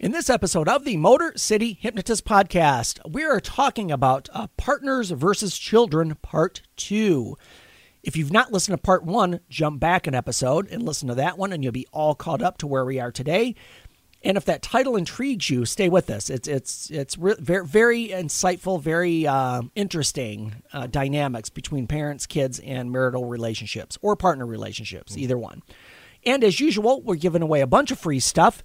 In this episode of the Motor City Hypnotist Podcast, we are talking about uh, Partners versus Children Part 2. If you've not listened to Part 1, jump back an episode and listen to that one, and you'll be all caught up to where we are today. And if that title intrigues you, stay with us. It's it's it's re- very very insightful, very uh, interesting uh, dynamics between parents, kids, and marital relationships or partner relationships, either one. And as usual, we're giving away a bunch of free stuff.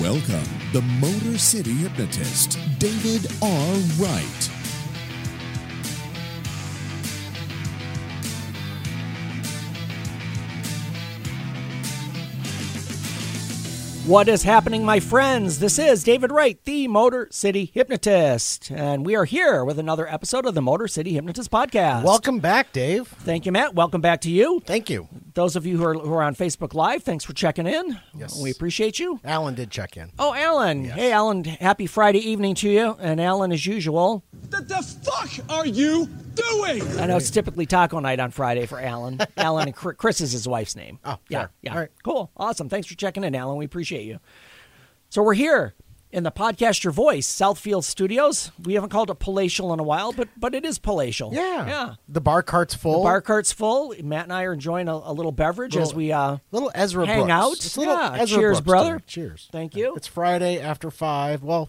Welcome, the Motor City hypnotist, David R. Wright. What is happening, my friends? This is David Wright, the Motor City Hypnotist, and we are here with another episode of the Motor City Hypnotist Podcast. Welcome back, Dave. Thank you, Matt. Welcome back to you. Thank you. Those of you who are, who are on Facebook Live, thanks for checking in. Yes. We appreciate you. Alan did check in. Oh, Alan. Hey, Alan. Happy Friday evening to you. And Alan, as usual, What the fuck are you doing? I know it's typically taco night on Friday for Alan. Alan and Chris, Chris is his wife's name. Oh, yeah, fair. yeah. All right. Cool, awesome. Thanks for checking in, Alan. We appreciate you. So we're here in the podcast Your Voice Southfield Studios. We haven't called it palatial in a while, but but it is palatial. Yeah. yeah. The bar cart's full. The bar cart's full. Matt and I are enjoying a, a little beverage as we uh little Ezra hang Brooks. out. It's a little Yeah, Ezra cheers, Brooks brother. time. Cheers. Thank you. It's Friday after five. Well,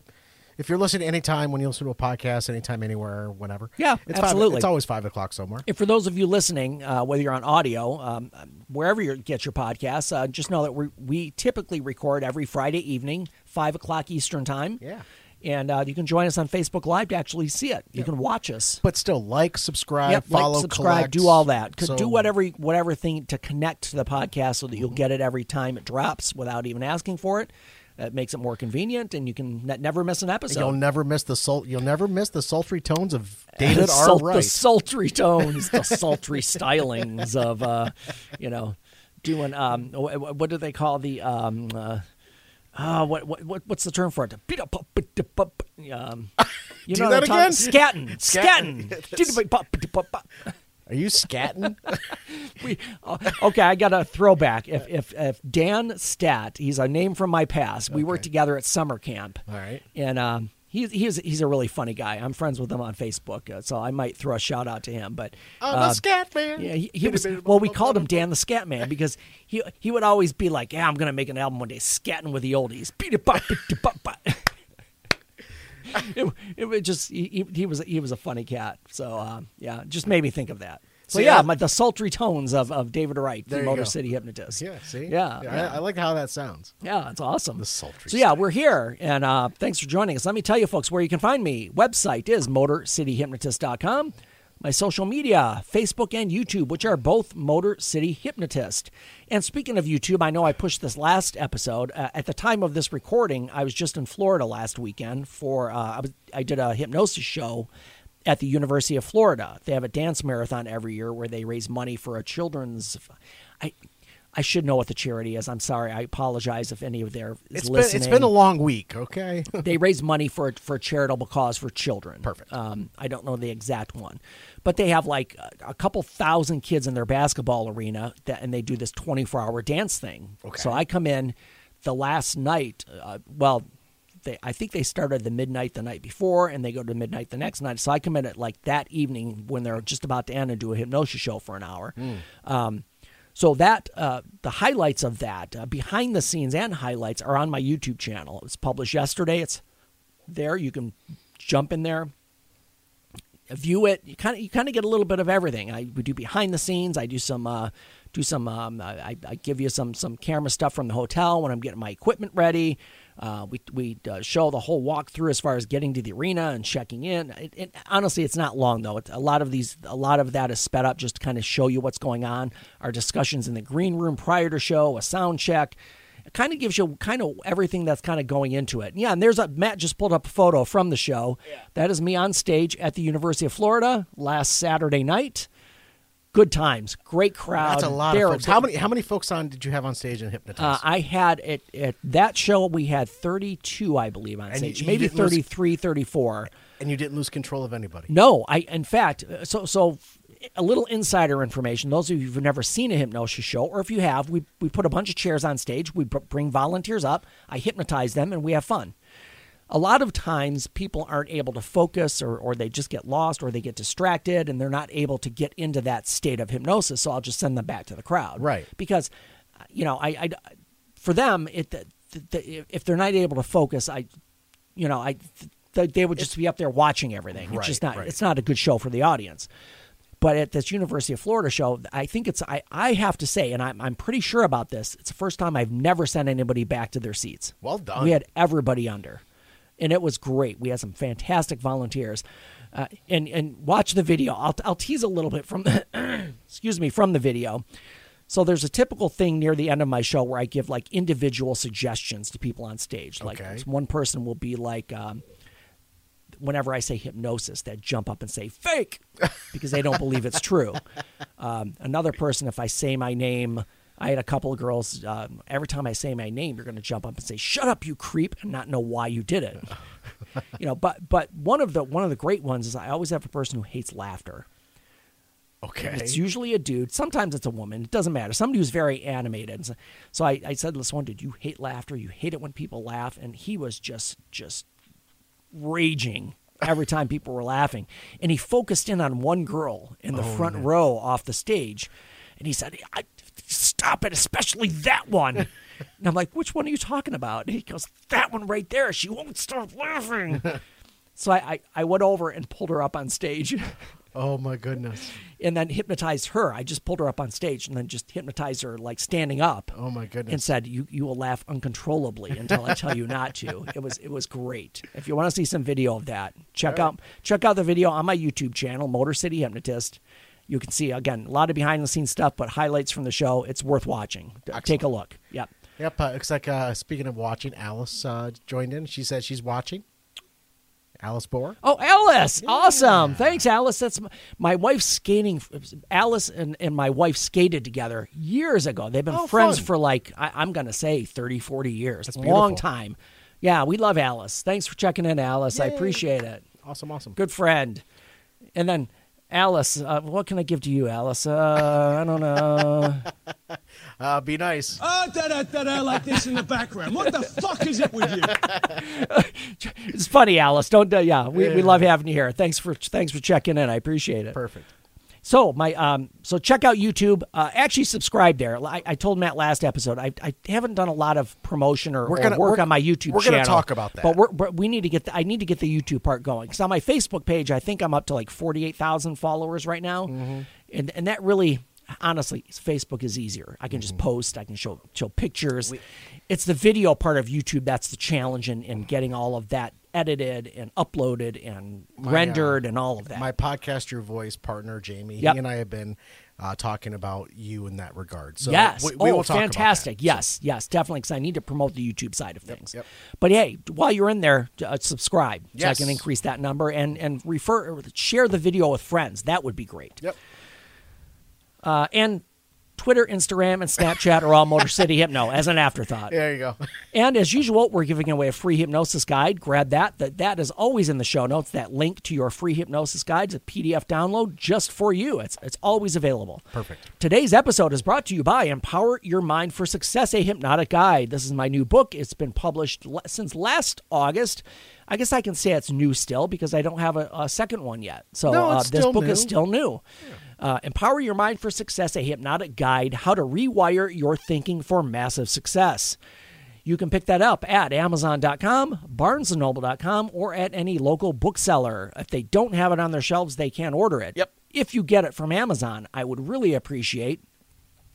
if you're listening anytime when you listen to a podcast, anytime, anywhere, whenever. Yeah, it's absolutely. Five, it's always five o'clock somewhere. And for those of you listening, uh, whether you're on audio, um, wherever you get your podcasts, uh, just know that we, we typically record every Friday evening, 5 o'clock Eastern Time. Yeah. And uh, you can join us on Facebook Live to actually see it. You can watch us. But still, like, subscribe, Yep, follow, like, subscribe, collect. do all that. Could So- do whatever whatever thing to connect to the podcast so that you'll get it every time it drops without even asking for it. It makes it more convenient, and you can ne- never miss an episode. You'll never miss the sul- You'll never miss the sultry tones of David R. sul- the sultry tones, the sultry stylings of, uh, you know, doing um, wh- wh- what do they call the um, uh, uh, what, what what what's the term for it? Um, you Do know that again? Scatting, scatting. Are you scatting? we, uh, okay, I got a throwback. If if if Dan Stat, he's a name from my past. We worked together at summer camp. All right. and um, he's he's he's a really funny guy. I'm friends with him on Facebook, uh, so I might throw a shout out to him. But Oh, uh, the scat man. yeah, he, he was. Well, we called him Dan the Scat Man because he he would always be like, "Yeah, I'm gonna make an album one day, scatting with the oldies." It, it, bop, bop. It, it was just he, he- he was he was a funny cat. So um, yeah, just made me think of that. So See, yeah, I- my, the sultry tones of, of David Wright, the Motor go. City hypnotist. Yeah, see? Yeah, I, yeah. I like how that sounds. Yeah, it's awesome. The sultry So yeah, we're here, and uh, thanks for joining us. Let me tell you, folks, where you can find me. Website is MotorCityHypnotist.com. My social media, Facebook and YouTube, which are both Motor City Hypnotist. And speaking of YouTube, I know I pushed this last episode. Uh, at the time of this recording, I was just in Florida last weekend for uh, I was I did a hypnosis show at the University of Florida. They have a dance marathon every year where they raise money for a children's. I I should know what the charity is. I'm sorry. I apologize if any of their is It's been, listening. it's been a long week, okay? they raise money for for a charitable cause for children. Perfect. Um, I don't know the exact one, but they have like a, a couple thousand kids in their basketball arena, that, and they do this 24 hour dance thing. Okay. So I come in the last night. Uh, well, they I think they started the midnight the night before, and they go to midnight the next night. So I come in at like that evening when they're just about to end and do a hypnosis show for an hour. Um, so that uh, the highlights of that, uh, behind the scenes and highlights, are on my YouTube channel. It was published yesterday. It's there. You can jump in there, view it. You kind of you kind of get a little bit of everything. I we do behind the scenes. I do some uh, do some. Um, I, I give you some some camera stuff from the hotel when I'm getting my equipment ready. Uh, we we uh, show the whole walkthrough as far as getting to the arena and checking in. It, it, honestly, it's not long though. It's, a lot of these, a lot of that is sped up just to kind of show you what's going on. Our discussions in the green room prior to show, a sound check. It kind of gives you kind of everything that's kind of going into it. Yeah, and there's a Matt just pulled up a photo from the show. Yeah. That is me on stage at the University of Florida last Saturday night. Good times, great crowd. That's a lot They're- of folks. How many how many folks on did you have on stage and hypnotize? uh, I had at, at that show we had 32, I believe, on And stage. you- you Maybe didn't lose- 33, 34. and you didn't lose control of anybody. No, I in fact, uh, so so a little insider information. Those of you who've never seen a hypnosis show, or if you have, we we put a bunch of chairs on stage. We br- bring volunteers up. I hypnotize them, and we have fun. A lot of times, people aren't able to focus, or or they just get lost, or they get distracted, and they're not able to get into that state of hypnosis. So I'll just send them back to the crowd, Right. Because, you know, I, I for them, it the, the, if they're not able to focus, I you know, I th- they would just be up there watching everything. It's Right, just not. right. It's not a good show for the audience. But at this University of Florida show, I think it's. I, I have to say, and I'm I'm pretty sure about this. It's the first time I've never sent anybody back to their seats. Well done. We had everybody under, and it was great. We had some fantastic volunteers. Uh, and and watch the video. I'll I'll tease a little bit from the excuse me from the video. So there's a typical thing near the end of my show where I give like individual suggestions to people on stage. Like Okay. one person will be like, um, whenever I say hypnosis, that jump up and say fake because they don't believe it's true. Um, another person, if I say my name, I had a couple of girls. Um, every time I say my name, you're going to jump up and say, "Shut up, you creep," and not know why you did it. you know, but but one of the one of the great ones is I always have a person who hates laughter. Okay. It's usually a dude. Sometimes it's a woman. It doesn't matter. Somebody who's very animated. So- I, I said, this one dude, you hate laughter. You hate it when people laugh." And he was just just raging every time people were laughing. And he focused in on one girl in the front row off the stage, and he said, I, "Stop it, especially that one." and I'm like, "Which one are you talking about?" And he goes, "That one right there. She won't stop laughing." so I, I I went over and pulled her up on stage. oh my goodness. and then hypnotized her. I just pulled her up on stage and then just hypnotized her like standing up. Oh my goodness. And said, "You you will laugh uncontrollably until I tell you not to." It was it was great. If you want to see some video of that, check out check out the video on my YouTube channel, Motor City Hypnotist. You can see again a lot of behind the scenes stuff, but highlights from the show. It's worth watching. Take a look. Yep. Yep. Uh, looks like uh, speaking of watching, Alice uh, joined in. She said she's watching. Alice Bohr. Oh, Alice! Awesome. Thanks, Alice. That's my, my wife's skating. Alice and, and my wife skated together years ago. They've been Oh, friends fun. for like, I, I'm going to say 30, 40 years. That's a Long time. Yeah, we love Alice. Thanks for checking in, Alice. I appreciate it. Awesome. Awesome. Good friend. And then, Alice, uh, what can I give to you, Alice? Uh, I don't know. Uh, be nice. Ah, da da da da, like this in the background. What the fuck is it with you? It's funny, Alice. Don't, uh, yeah, we, we love having you here. Thanks for, thanks for checking in. I appreciate it. Perfect. So my um so check out YouTube. Uh, actually subscribe there. I, I told Matt last episode I, I haven't done a lot of promotion or, We're or gonna- work on my YouTube. Channel. We're gonna talk about that. But we're, but we need to get the, I need to get the YouTube part going because on my Facebook page I think I'm up to like forty eight thousand followers right now, Mm-hmm. and and that really honestly Facebook is easier. I can just Mm-hmm. post. I can show show pictures. it's the video part of YouTube that's the challenge in, in getting all of that edited and uploaded and My, uh, rendered and all of that. My podcast, Your Voice partner, Jamie, Yep. he and I have been uh, talking about you in that regard. So yes. we, we oh, will talk about that. fantastic. Yes, yes, definitely. Because I need to promote the YouTube side of things. yep. But hey, while you're in there, uh, subscribe so I can increase that number and and refer share the video with friends. That would be great. Yep. Uh, and Twitter, Instagram, and Snapchat are all Motor City Hypno as an afterthought. There you go. And as usual, we're giving away a free hypnosis guide. Grab that. That that is always in the show notes. That link to your free hypnosis guide is a PDF download just for you. It's it's always available. Perfect. Today's episode is brought to you by Empower Your Mind for Success, a hypnotic guide. This is my new book. It's been published since last August. I guess I can say it's new still because I don't have a, a second one yet. So No, uh, this book is still new. Uh, Empower Your Mind for Success, a hypnotic guide, how to rewire your thinking for massive success. You can pick that up at Amazon.com, BarnesandNoble.com, or at any local bookseller. If they don't have it on their shelves, they can order it. Yep. If you get it from Amazon, I would really appreciate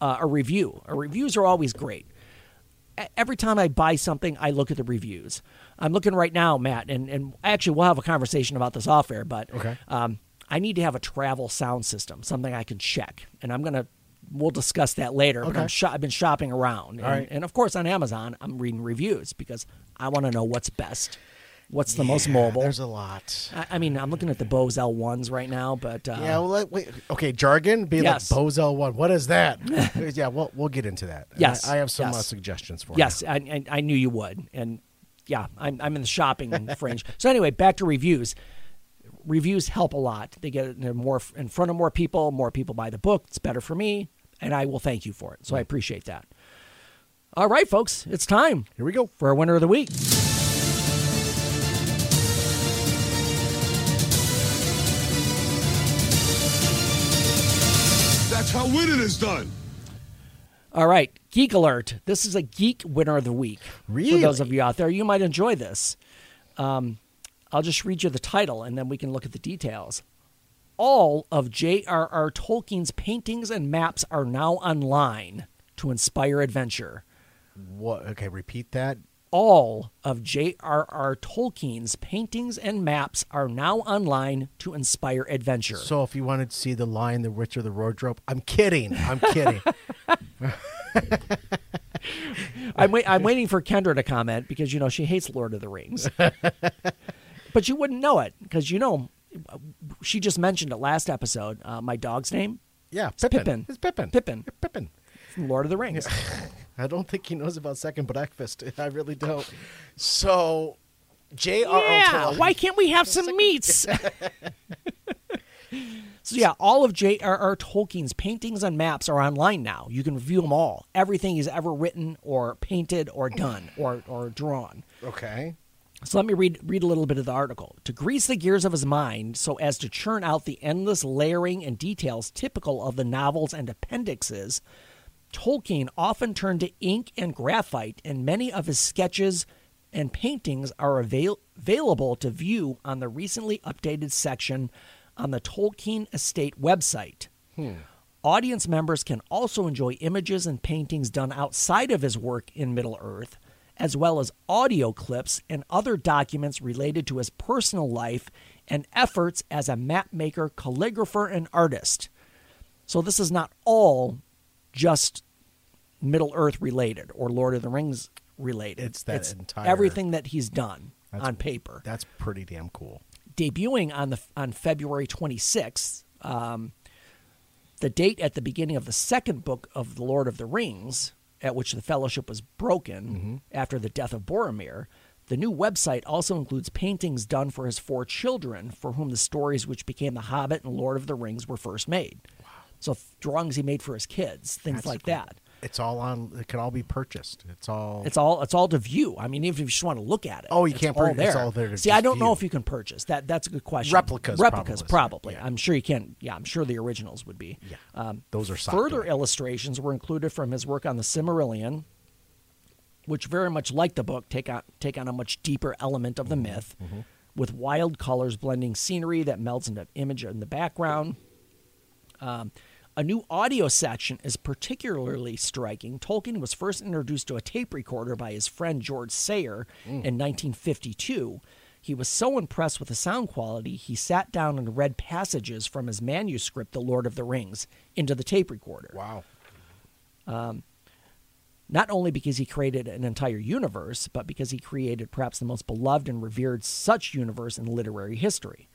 uh, a review. Uh, reviews are always great. Every time I buy something, I look at the reviews. I'm looking right now, Matt, and, and actually we'll have a conversation about this off air, but Okay. um, I need to have a travel sound system, something I can check, and I'm gonna. We'll discuss that later. But Okay. I'm sho- I've been shopping around, and, right. and of course on Amazon, I'm reading reviews because I want to know what's best, what's the most mobile. There's a lot. I, I mean, I'm looking at the Bose L1s right now, but uh, Yeah, well, wait. Okay, jargon. Be Yes. like Bose L1. What is that? yeah, we'll we'll get into that. Yes, I, I have some yes. uh, suggestions for yes, you. I, I, I knew you would, and yeah, I'm I'm in the shopping fringe. So anyway, back to reviews. Reviews help a lot. They get it in more in front of more people. More people buy the book. It's better for me, and I will thank you for it. So I appreciate that. All right, folks, it's time Here we go. for our winner of the week. That's how winning is done. All right, Geek Alert. This is a geek winner of the week. Really? For those of you out there, you might enjoy this. Um, I'll just read you the title and then we can look at the details. All of J.R.R. Tolkien's paintings and maps are now online to inspire adventure. What? Okay, repeat that. All of J.R.R. Tolkien's paintings and maps are now online to inspire adventure. So, if you wanted to see the Lion, the Witch, or the Wardrobe, I'm kidding. I'm kidding. I'm, wait, I'm waiting for Kendra to comment because you know she hates Lord of the Rings, but you wouldn't know it because you know she just mentioned it last episode. Uh, my dog's name, Yeah, It's Pippin. Pippin. It's Pippin. Pippin. Pippin. from Lord of the Rings. I don't think he knows about Second Breakfast. I really don't. So, J.R.R. yeah, why can't we have some meats? so yeah, all of J.R.R. Tolkien's paintings and maps are online now. You can review them all. Everything he's ever written or painted or done or or drawn. Okay. So let me read read a little bit of the article. To grease the gears of his mind so as to churn out the endless layering and details typical of the novels and appendixes, Tolkien often turned to ink and graphite, and many of his sketches and paintings are avail- available to view on the recently updated section on the Tolkien Estate website. Hmm. Audience members can also enjoy images and paintings done outside of his work in Middle Earth, as well as audio clips and other documents related to his personal life and efforts as a map maker, calligrapher, and artist. So this is not all just Middle Earth related or Lord of the Rings related. It's that entire- everything that he's done on paper That's pretty damn cool. debuting on the on February 26th. Um, the date at the beginning of the second book of the Lord of the Rings, at which the Fellowship was broken mm-hmm. after the death of Boromir. The new website also includes paintings done for his four children, for whom the stories which became The Hobbit and Lord of the Rings were first made. So drawings he made for his kids, things That's like cool. that. It's all on. It can all be purchased. It's all. It's all it's all to view. I mean, even if you just want to look at it. Oh, you it's can't all purchase- there. it's all there to See, I don't know if you can purchase that. That's a good question. Replicas replicas, probably. probably. Yeah. I'm sure you can. Yeah, I'm sure the originals would be. Yeah. Um, Those are further Sakura. illustrations were included from his work on the Silmarillion, which very much like the book take on take on a much deeper element of the Mm-hmm. myth, with wild colors blending scenery that melts into image in the background. Um, a new audio section is particularly striking. Tolkien was first introduced to a tape recorder by his friend George Sayer in 1952. He was so impressed with the sound quality, he sat down and read passages from his manuscript, The Lord of the Rings, into the tape recorder. wow. Um, Not only because he created an entire universe, but because he created perhaps the most beloved and revered such universe in literary history.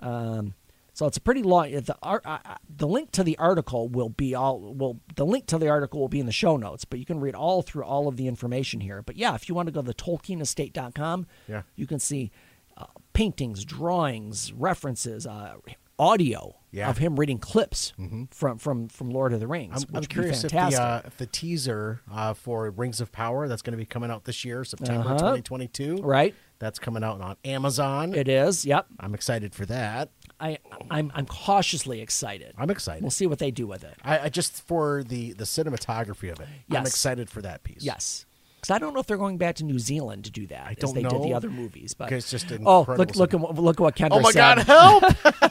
Um, so it's a pretty long. The uh, the link to the article will be all will the link to the article will be in the show notes, but you can read all through all of the information here. But yeah, if you want to go to TolkienEstate.com, Yeah. you can see uh, paintings, drawings, references, uh, audio Yeah. of him reading clips from from from Lord of the I'm, Rings. I'm be curious if the, uh, if the teaser uh, for Rings of Power that's going to be coming out this year, September Uh-huh. 2022. right? That's coming out on Amazon. It is. Yep. I'm excited for that. I I'm I'm cautiously excited. I'm excited. We'll see what they do with it. I, I just for the the cinematography of it. I'm excited for that piece. Yes. Because I don't know if they're going back to New Zealand to do that as don't they did the other movies. But it's just oh, look look what- look at what Kendra Oh my said. God! Help!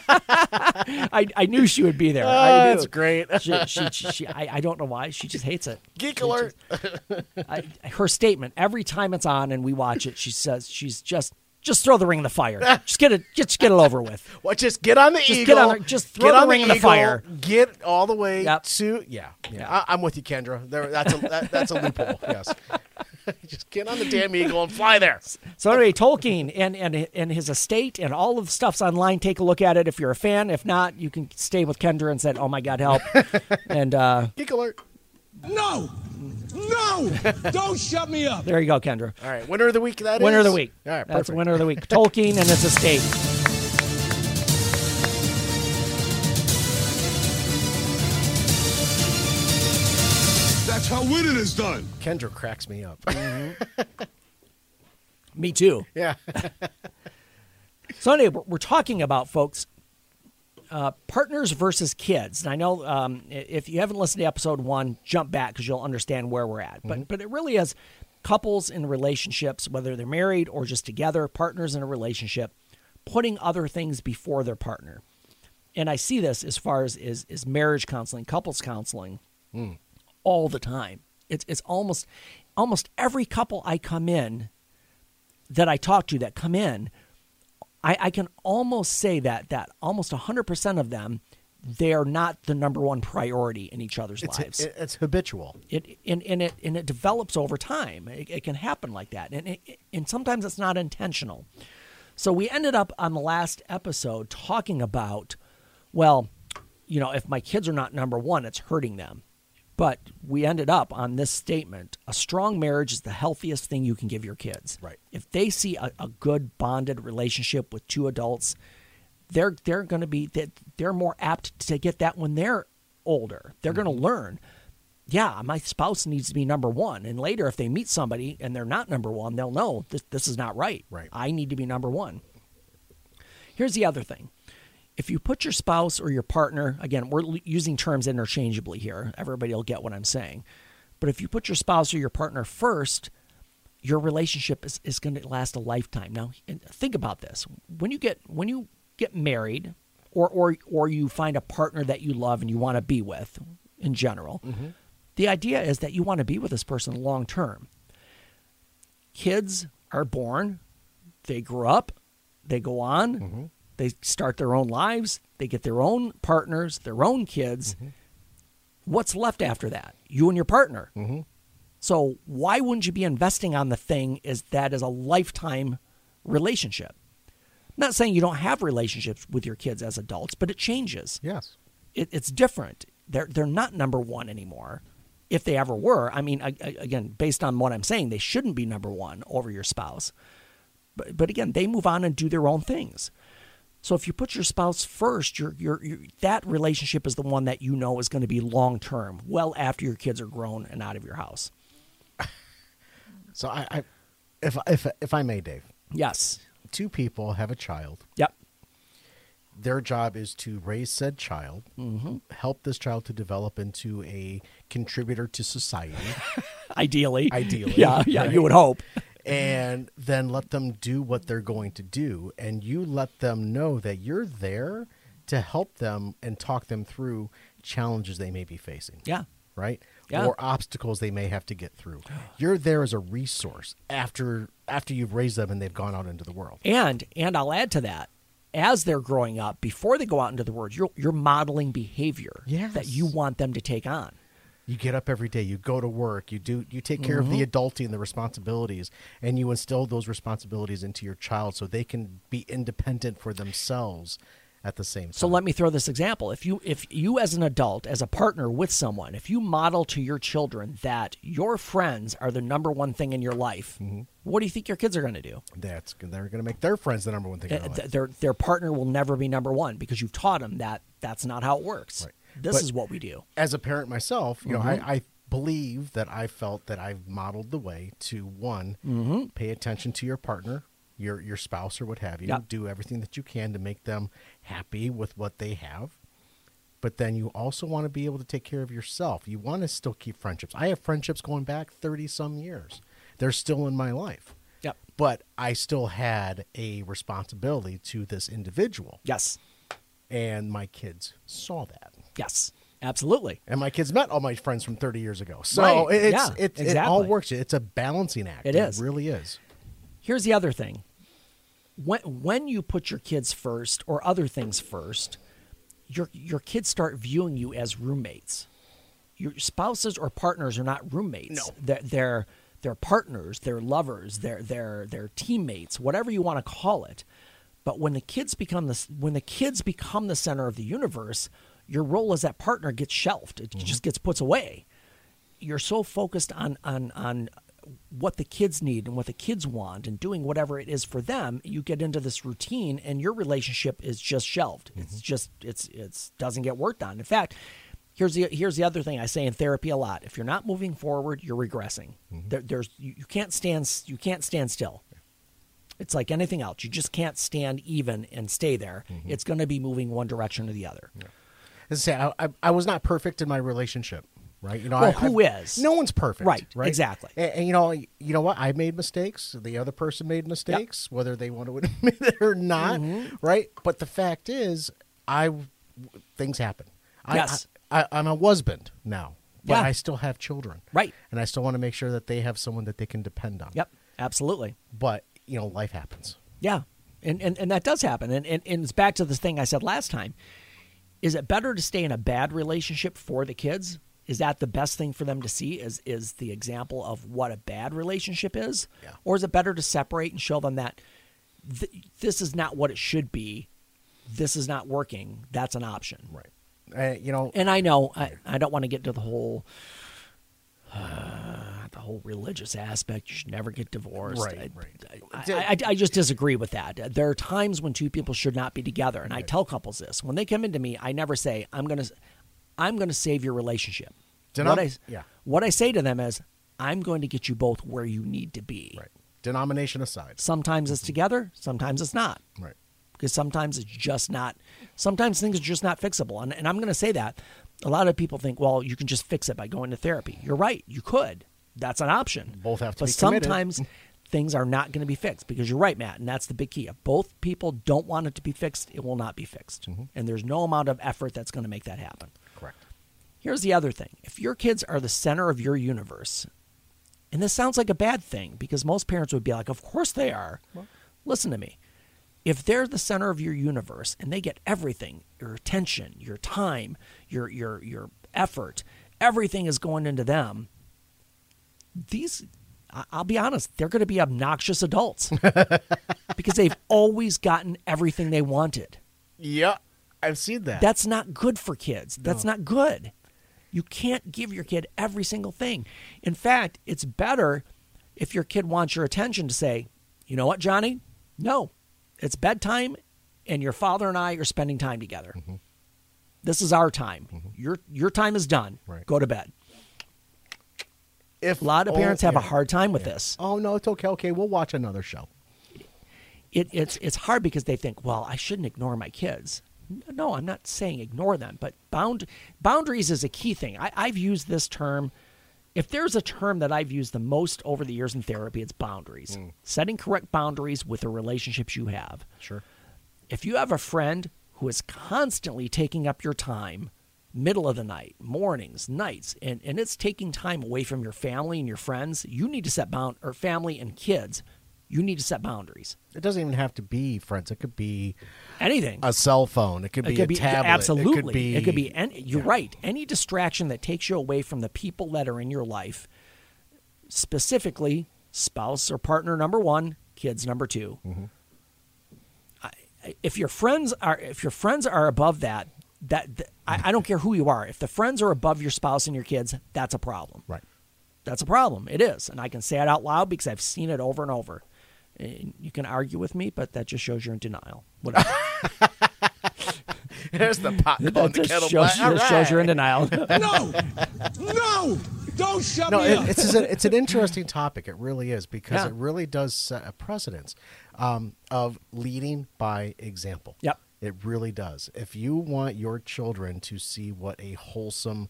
I, I knew she would be there. Oh, I that's great. She, she, she, she- I, I don't know why. She just hates it. Geek She alert. just- I, her statement every time it's on and we watch it, she says she's just just throw the ring in the fire. Just get it. Just get it over with. Well, just get on the Just eagle. get on the- just throw the ring in the fire. Get all the way Yep. to yeah. yeah. Yeah. I, I'm with you, Kendra. There, that's a that, that's a loophole. Yes. just get on the damn eagle and fly there. So anyway, Tolkien and and and his estate and all of the stuff's online. Take a look at it if you're a fan. If not, you can stay with Kendra and said, "Oh my God, help!" and uh, Geek alert. No! No! Don't shut me up! there you go, Kendra. All right, winner of the week. That is Winner of the week. All right, That's perfect. winner of the week. Tolkien and his estate. Winning is done! Kendra cracks me up. Me too. yeah. So anyway, we're, we're talking about folks, uh, partners versus kids. And I know um, if you haven't listened to episode one, jump back because you'll understand where we're at. But but it really is couples in relationships, whether they're married or just together, partners in a relationship, putting other things before their partner. And I see this as far as is is marriage counseling, couples counseling, all the time. It's it's almost almost every couple I come in that I talk to that come in, I, I can almost say that that almost 100% of them, they're not the number one priority in each other's It's lives. it, it's habitual. It and, and it and it develops over time. It, it can happen like that, and it, and sometimes it's not intentional. So we ended up on the last episode talking about, well, you know, if my kids are not number one, it's hurting them. But we ended up on this statement: a strong marriage is the healthiest thing you can give your kids. Right. If they see a, a good bonded relationship with two adults, they're they're going to be that they're more apt to get that when they're older. They're going to mm-hmm. learn. Yeah, my spouse needs to be number one, and later if they meet somebody and they're not number one, they'll know this this is not right. Right. I need to be number one. Here's the other thing. If you put your spouse or your partner, again, we're using terms interchangeably here. Everybody will get what I'm saying. But if you put your spouse or your partner first, your relationship is, is going to last a lifetime. Now, think about this. When you get when you get married or or or you find a partner that you love and you want to be with in general, mm-hmm. the idea is that you want to be with this person long term. Kids are born, they grow up, they go on, mm-hmm. They start their own lives, they get their own partners, their own kids. Mm-hmm. What's left after that? You and your partner. Mm-hmm. So why wouldn't you be investing on the thing is that is a lifetime relationship? I'm not saying you don't have relationships with your kids as adults, but it changes. Yes. It, it's different. They're they're not number one anymore. If they ever were, I mean, I, I- again, based on what I'm saying, they shouldn't be number one over your spouse. But but again, they move on and do their own things. So if you put your spouse first, your your that relationship is the one that you know is going to be long term, well after your kids are grown and out of your house. So I, I if if if I may, Dave, Yes. two people have a child. Yep. Their job is to raise said child, Mm-hmm. help this child to develop into a contributor to society, Ideally. Ideally, Yeah. Yeah. right. You would hope. And then let them do what they're going to do. And you let them know that you're there to help them and talk them through challenges they may be facing. Yeah. Right? Yeah. Or obstacles they may have to get through. You're there as a resource after after you've raised them and they've gone out into the world. And and I'll add to that, as they're growing up, before they go out into the world, you're you're modeling behavior Yes. that you want them to take on. You get up every day, you go to work, you do you take care of the Mm-hmm. adulting and the responsibilities and you instill those responsibilities into your child so they can be independent for themselves at the same time. So let me throw this example. If you if you as an adult, as a partner with someone, if you model to your children that your friends are the number one thing in your life, Mm-hmm. what do you think your kids are going to do? That's they're going to make their friends the number one thing. in Uh, their life. th- Their their partner will never be number one because you've taught them that that's not how it works. Right. This But- is what we do. As a parent myself, you know, Mm-hmm. I, I believe that I felt that I've modeled the way to one, Mm-hmm. pay attention to your partner, your your spouse or what have you. Yep. Do everything that you can to make them happy with what they have. But then you also want to be able to take care of yourself. You want to still keep friendships. I have friendships going back 30 some years. They're still in my life. Yep. But I still had a responsibility to this individual. Yes. And my kids saw that. Yes. Absolutely. And my kids met all my friends from 30 years ago. So Right. it's, Yeah, it, it all works. It's a balancing act. It is. It really is. Here's the other thing. When when you put your kids first or other things first, your your kids start viewing you as roommates. Your spouses or partners are not roommates. No. They're they're, they're partners, they're lovers, they're they're they're teammates, whatever you want to call it. But when the kids become the when the kids become the center of the universe, your role as that partner gets shelved. It just mm-hmm. gets put away. You're so focused on on on what the kids need and what the kids want and doing whatever it is for them you get into this routine and your relationship is just shelved. It's mm-hmm. just it's it's doesn't get worked on. In fact here's the here's the other thing i say in therapy a lot. If you're not moving forward you're regressing. Mm-hmm. There, there's you, you can't stand you can't stand still. It's like anything else. You just can't stand even and stay there. It's going to be moving one direction or the other. As I say, I, I, I was not perfect in my relationship, right? You know, Well, I, who is? No one's perfect, Right, Right, exactly. And, and, you know, you know what? I made mistakes. The other person made mistakes, whether they want to admit it or not, Mm-hmm. right? But the fact is, I things happen. I, Yes. I, I, I'm a husband now, but Yeah. I still have children, Right. And I still want to make sure that they have someone that they can depend on. yep absolutely But you know, life happens. Yeah, and and, and that does happen, and, and and it's back to the thing I said last time. Is it better to stay in a bad relationship for the kids? Is that the best thing for them to see? Is is the example of what a bad relationship is, Yeah. or is it better to separate and show them that th- this is not what it should be? This is not working. That's an option. Right. Uh, you know, And I know I, I don't want to get into the whole the whole religious aspect. You should never get divorced. Right, I, right. I, I, I just disagree with that. There are times when two people should not be together, and I tell couples this when they come into me. I never say I'm gonna I'm gonna save your relationship. Denom- what I yeah. what I say to them is I'm going to get you both where you need to be. right. Denomination aside. Sometimes it's mm-hmm. together, sometimes it's not Right. because sometimes it's just not sometimes things are just not fixable and, and i'm going to say that a lot of people think well you can just fix it by going to therapy you're right you could that's an option Both have to but sometimes things are not going to be fixed because you're right matt and that's the big key if both people don't want it to be fixed it will not be fixed Mm-hmm. and there's no amount of effort that's going to make that happen Correct. Here's the other thing. If your kids are the center of your universe, and this sounds like a bad thing because most parents would be like, Of course they are. Listen to me. If they're the center of your universe and they get everything, your attention, your time, your your your effort, everything is going into them, these I'll be honest, they're going to be obnoxious adults because they've always gotten everything they wanted. Yeah. I've seen that. That's not good for kids. That's not good. You can't give your kid every single thing. In fact, it's better if your kid wants your attention to say, you know what, Johnny? No, it's bedtime, and your father and I are spending time together. Mm-hmm. This is our time. Mm-hmm. Your your time is done. Right. Go to bed. If A lot of oh, parents have a oh, hard time with Yeah. this. Oh no, it's okay. Okay, we'll watch another show. it, it's it's hard because they think, well, I shouldn't ignore my kids. No, I'm not saying ignore them, but bound boundaries is a key thing. I, I've used this term. If there's a term that I've used the most over the years in therapy, it's boundaries. Hmm. Setting correct boundaries with the relationships you have. Sure. If you have a friend who is constantly taking up your time, middle of the night, mornings, nights, and, and it's taking time away from your family and your friends, you need to set bound or family and kids, you need to set boundaries. It doesn't even have to be friends. It could be Anything. a cell phone. It could be it could a be tablet. absolutely. It could be. any, you're yeah. right. Any distraction that takes you away from the people that are in your life, specifically spouse or partner number one, kids number 2 Mm-hmm. If your friends are if your friends are above that, that, that- I, I don't care who you are. If the friends are above your spouse and your kids, that's a problem. Right. That's a problem. It is, and I can say it out loud because I've seen it over and over. And you can argue with me, but that just shows you're in denial. Whatever. There's the pot that calling the just kettle shows, black. All just shows you're in denial. No! No! Don't shut No, me it, up. it's an, it's an interesting topic. It really is because Yeah. it really does set a precedence um, of leading by example. Yep. It really does. If you want your children to see what a wholesome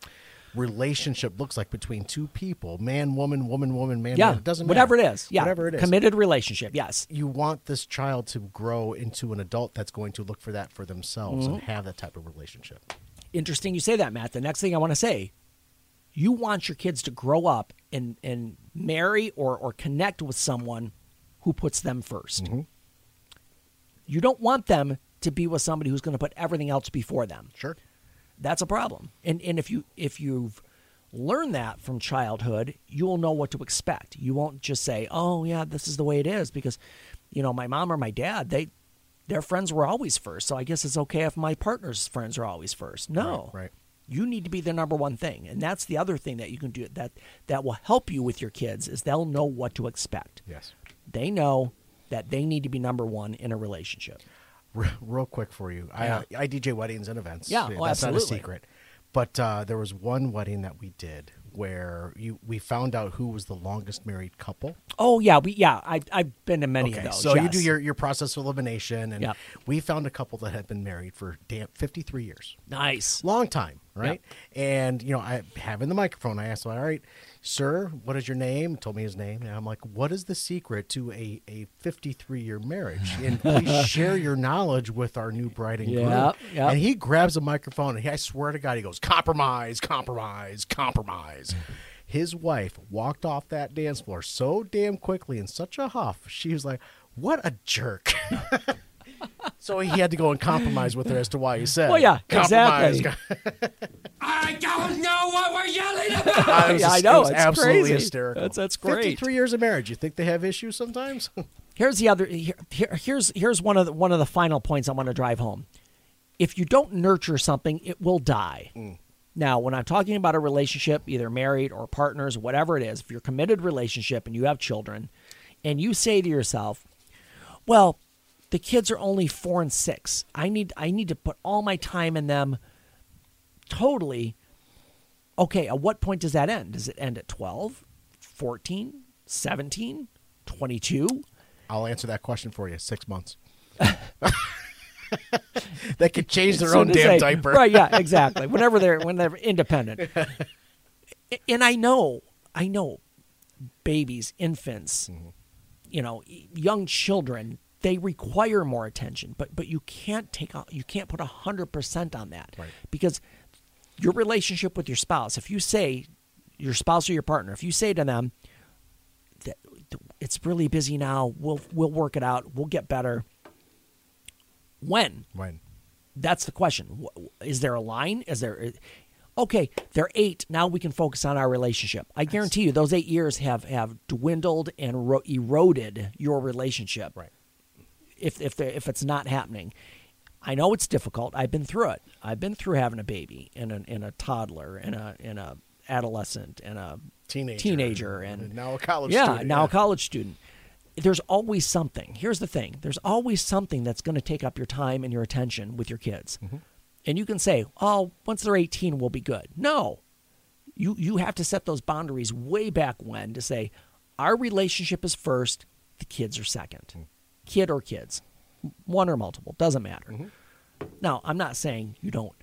relationship looks like between two people, man, woman, woman, woman, man, yeah, man. It doesn't whatever matter. it is. Yeah, whatever it is. committed relationship. Yes, you want this child to grow into an adult that's going to look for that for themselves Mm-hmm. and have that type of relationship. interesting you say that, Matt. The next thing I want to say, you want your kids to grow up and and marry or or connect with someone who puts them 1st You don't want them to be with somebody who's going to put everything else before them. Sure. That's a problem. And and if you if you've learned that from childhood, you will know what to expect. You won't just say, "Oh, yeah, this is the way it is," because you know my mom or my dad they their friends were always first, so I guess it's okay if my partner's friends are always first. No, Right, right. You need to be the number one thing, and that's the other thing that you can do that that will help you with your kids is they'll know what to expect. Yes. They know that they need to be number one in a relationship. Re- Real quick for you, Yeah. I I DJ weddings and events. Yeah, that's oh, not a secret. But uh, there was one wedding that we did where you we found out who was the longest married couple. Oh yeah, we yeah I I've been to many of those. so you do your, your process of elimination, and Yep. we found a couple that had been married for damn fifty three years. nice. long time, right? And you know, I having the microphone, I asked him, "All right, sir, what is your name?" Told me his name, and I'm like, "What is the secret to a a 53 year marriage?" And please share your knowledge with our new bride and groom. Yep, yep. And he grabs a microphone, and he, I swear to God, he goes, "Compromise, compromise, compromise." His wife walked off that dance floor so damn quickly in such a huff. She was like, "What a jerk." So he had to go and compromise with her as to why he said. Well, yeah, compromise. exactly. I don't know what we're yelling about. It was Yeah, I know, It was it's absolutely crazy. hysterical. That's- that's great. Fifty-three years of marriage. You think they have issues sometimes? Here's the other. Here, here- here's here's one of the, one of the final points I want to drive home. If you don't nurture something, it will die. Mm. Now, when I'm talking about a relationship, either married or partners, whatever it is, if you're a committed relationship and you have children, and you say to yourself, "Well, the kids are only four and six. I need I need to put all my time in them." Totally. Okay, at what point does that end? Does it end at 12, 14, 17, 22? I'll answer that question for you. Six months. they could change their own damn they- diaper. Right, yeah, exactly. Whenever they're when they're independent. and I know, I know babies, infants, Mm-hmm. you know, young children, they require more attention, but but you can't take you can't put 100% on that. Right. Because your relationship with your spouse, if you say your spouse or your partner, if you say to them that it's really busy now, we'll we'll work it out, we'll get better. When? When? That's the question. Is there a line? Is there? Uh, okay, they're eight. Now we can focus on our relationship. I guarantee you, those eight years have have dwindled and ero- eroded your relationship. Right. If if if it's not happening, I know it's difficult. I've been through it. I've been through having a baby and a and a toddler and a and a adolescent and a Teenager. teenager and, And now a college yeah, student, now yeah. a college student. There's always something. Here's the thing. There's always something that's going to take up your time and your attention with your kids. Mm-hmm. And you can say, "Oh, once they're 18, we'll be good." No. You you have to set those boundaries way back when to say, "Our relationship is first, the kids are 2nd Mm. Kid or kids. One or multiple, doesn't matter. Mm-hmm. Now, I'm not saying you don't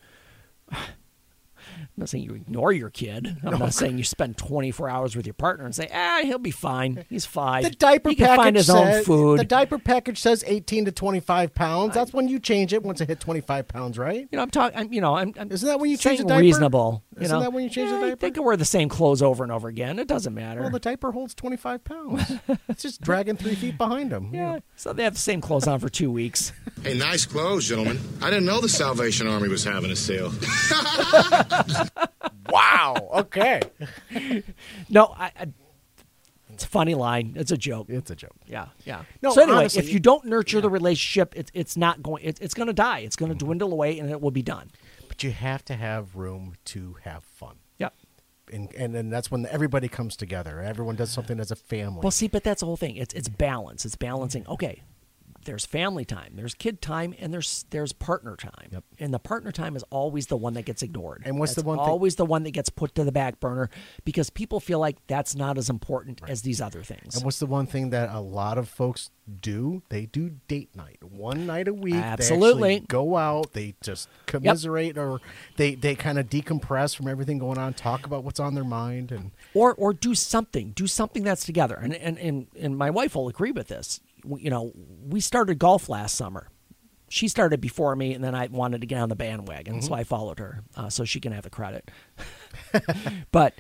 I'm not saying you ignore your kid. I'm not saying you spend 24 hours with your partner and say, ah, he'll be fine. He's fine. The diaper he package find his says, own food. The diaper package says 18 to 25 pounds. That's when you change it once it hit 25 pounds, right? you know, I'm talking. You know, I'm, I'm Isn't that when you change the diaper? reasonable. You Isn't know? that when you change the Yeah, diaper? They can wear the same clothes over and over again. It doesn't matter. Well, the diaper holds 25 pounds. it's just dragging three feet behind them. yeah, so they have the same clothes on for two weeks. Hey, nice clothes, gentlemen. I didn't know the Salvation Army was having a sale. Wow. Okay. No, I, I, it's a funny line. It's a joke. it's a joke. Yeah, yeah. No, so anyway, honestly, if you don't nurture the relationship, it's it's not going. It, it's going to die. It's going to mm-hmm. dwindle away, and it will be done. But you have to have room to have fun. Yep. And, and then that's when everybody comes together. Everyone does something as a family. Well, see, but that's the whole thing. It's it's balance. It's balancing. Okay, there's family time, there's kid time, and there's there's partner time. Yep. And the partner time is always the one that gets ignored. And what's the That's one thing- always the one that gets put to the back burner because people feel like that's not as important as these other things. And what's the one thing that a lot of folks do? They do date night. One night a week. Absolutely. go out. They just commiserate or they, they kind of decompress from everything going on, talk about what's on their mind. And or or do something do something that's together and and and, and my wife will agree with this you know we started golf last summer she started before me and then i wanted to get on the bandwagon so i followed her uh, so she can have the credit but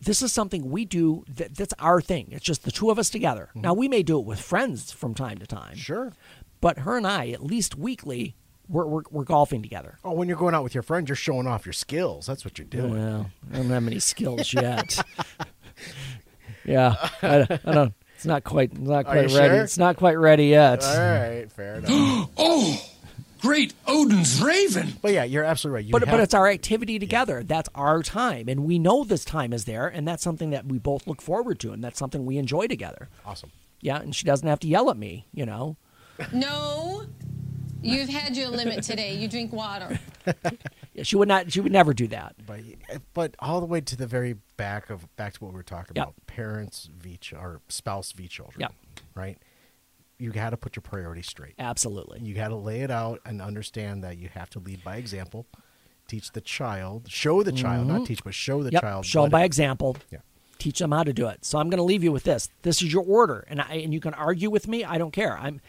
this is something we do that, that's our thing it's just the two of us together now we may do it with friends from time to time sure. but her and i at least weekly we're, we're, we're golfing together Oh, when you're going out with your friends, you're showing off your skills. That's what you're doing. Well, I don't have many skills yet. yeah, I, I don't. It's not quite. Not quite ready. sure? It's not quite ready yet. All right, fair enough. Oh, great Odin's Raven. but yeah, you're absolutely right. You But have- but it's our activity together. That's our time, and we know this time is there, and that's something that we both look forward to, and that's something we enjoy together. awesome. Yeah, and she doesn't have to yell at me. You know. No, you've had your limit today. You drink water. Yeah, she would not. She would never do that. But but all the way to the very back of back to what we were talking Yep. about, parents v ch- or spouse v children. Yep. Right. You got to put your priorities straight. Absolutely. You got to lay it out and understand that you have to lead by example. Teach the child, show the child, not teach, but show the Mm-hmm. Yep. child. Show them by it- example. Yeah. Teach them how to do it. So I'm going to leave you with this. This is your order, and I and you can argue with me. I don't care. I'm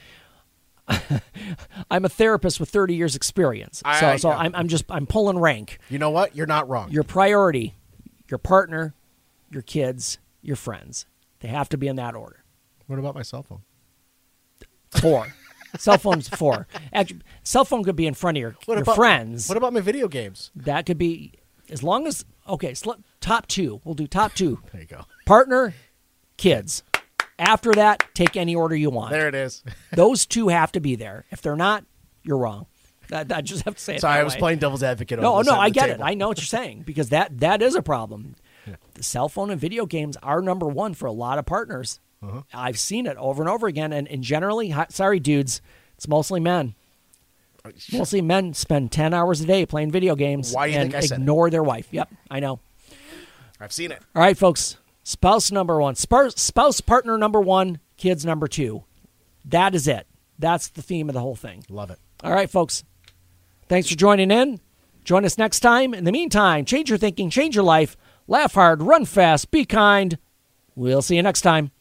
I'm a therapist with 30 years experience. I- So I- so yeah. I'm I'm just I'm pulling rank. You know what? You're not wrong. Your priority, your partner, your kids, your friends. They have to be in that order. what about my cell phone? Four. cell phone's four. Actually, cell phone could be in front of your, What your about friends. What about my video games? that could be as long as okay. So top two. We'll do top two. There you go. partner, kids. After that, take any order you want. There it is. Those two have to be there. If they're not, you're wrong. I, I just have to say it. Sorry, I was way. playing devil's advocate. No, no, I get it. I know what you're saying because that that is a problem. The cell phone and video games are number one for a lot of partners. Uh-huh. I've seen it over and over again, and, and generally, sorry, dudes, it's mostly men. Mostly men spend ten hours a day playing video games Why do you and think I ignore their wife. Yep, I know. I've seen it. All right, folks. Spouse number one, spouse, spouse partner number one, kids number two. That is it. That's the theme of the whole thing. Love it. All right, folks. Thanks for joining in. Join us next time. In the meantime, change your thinking, change your life, laugh hard, run fast, be kind. We'll see you next time.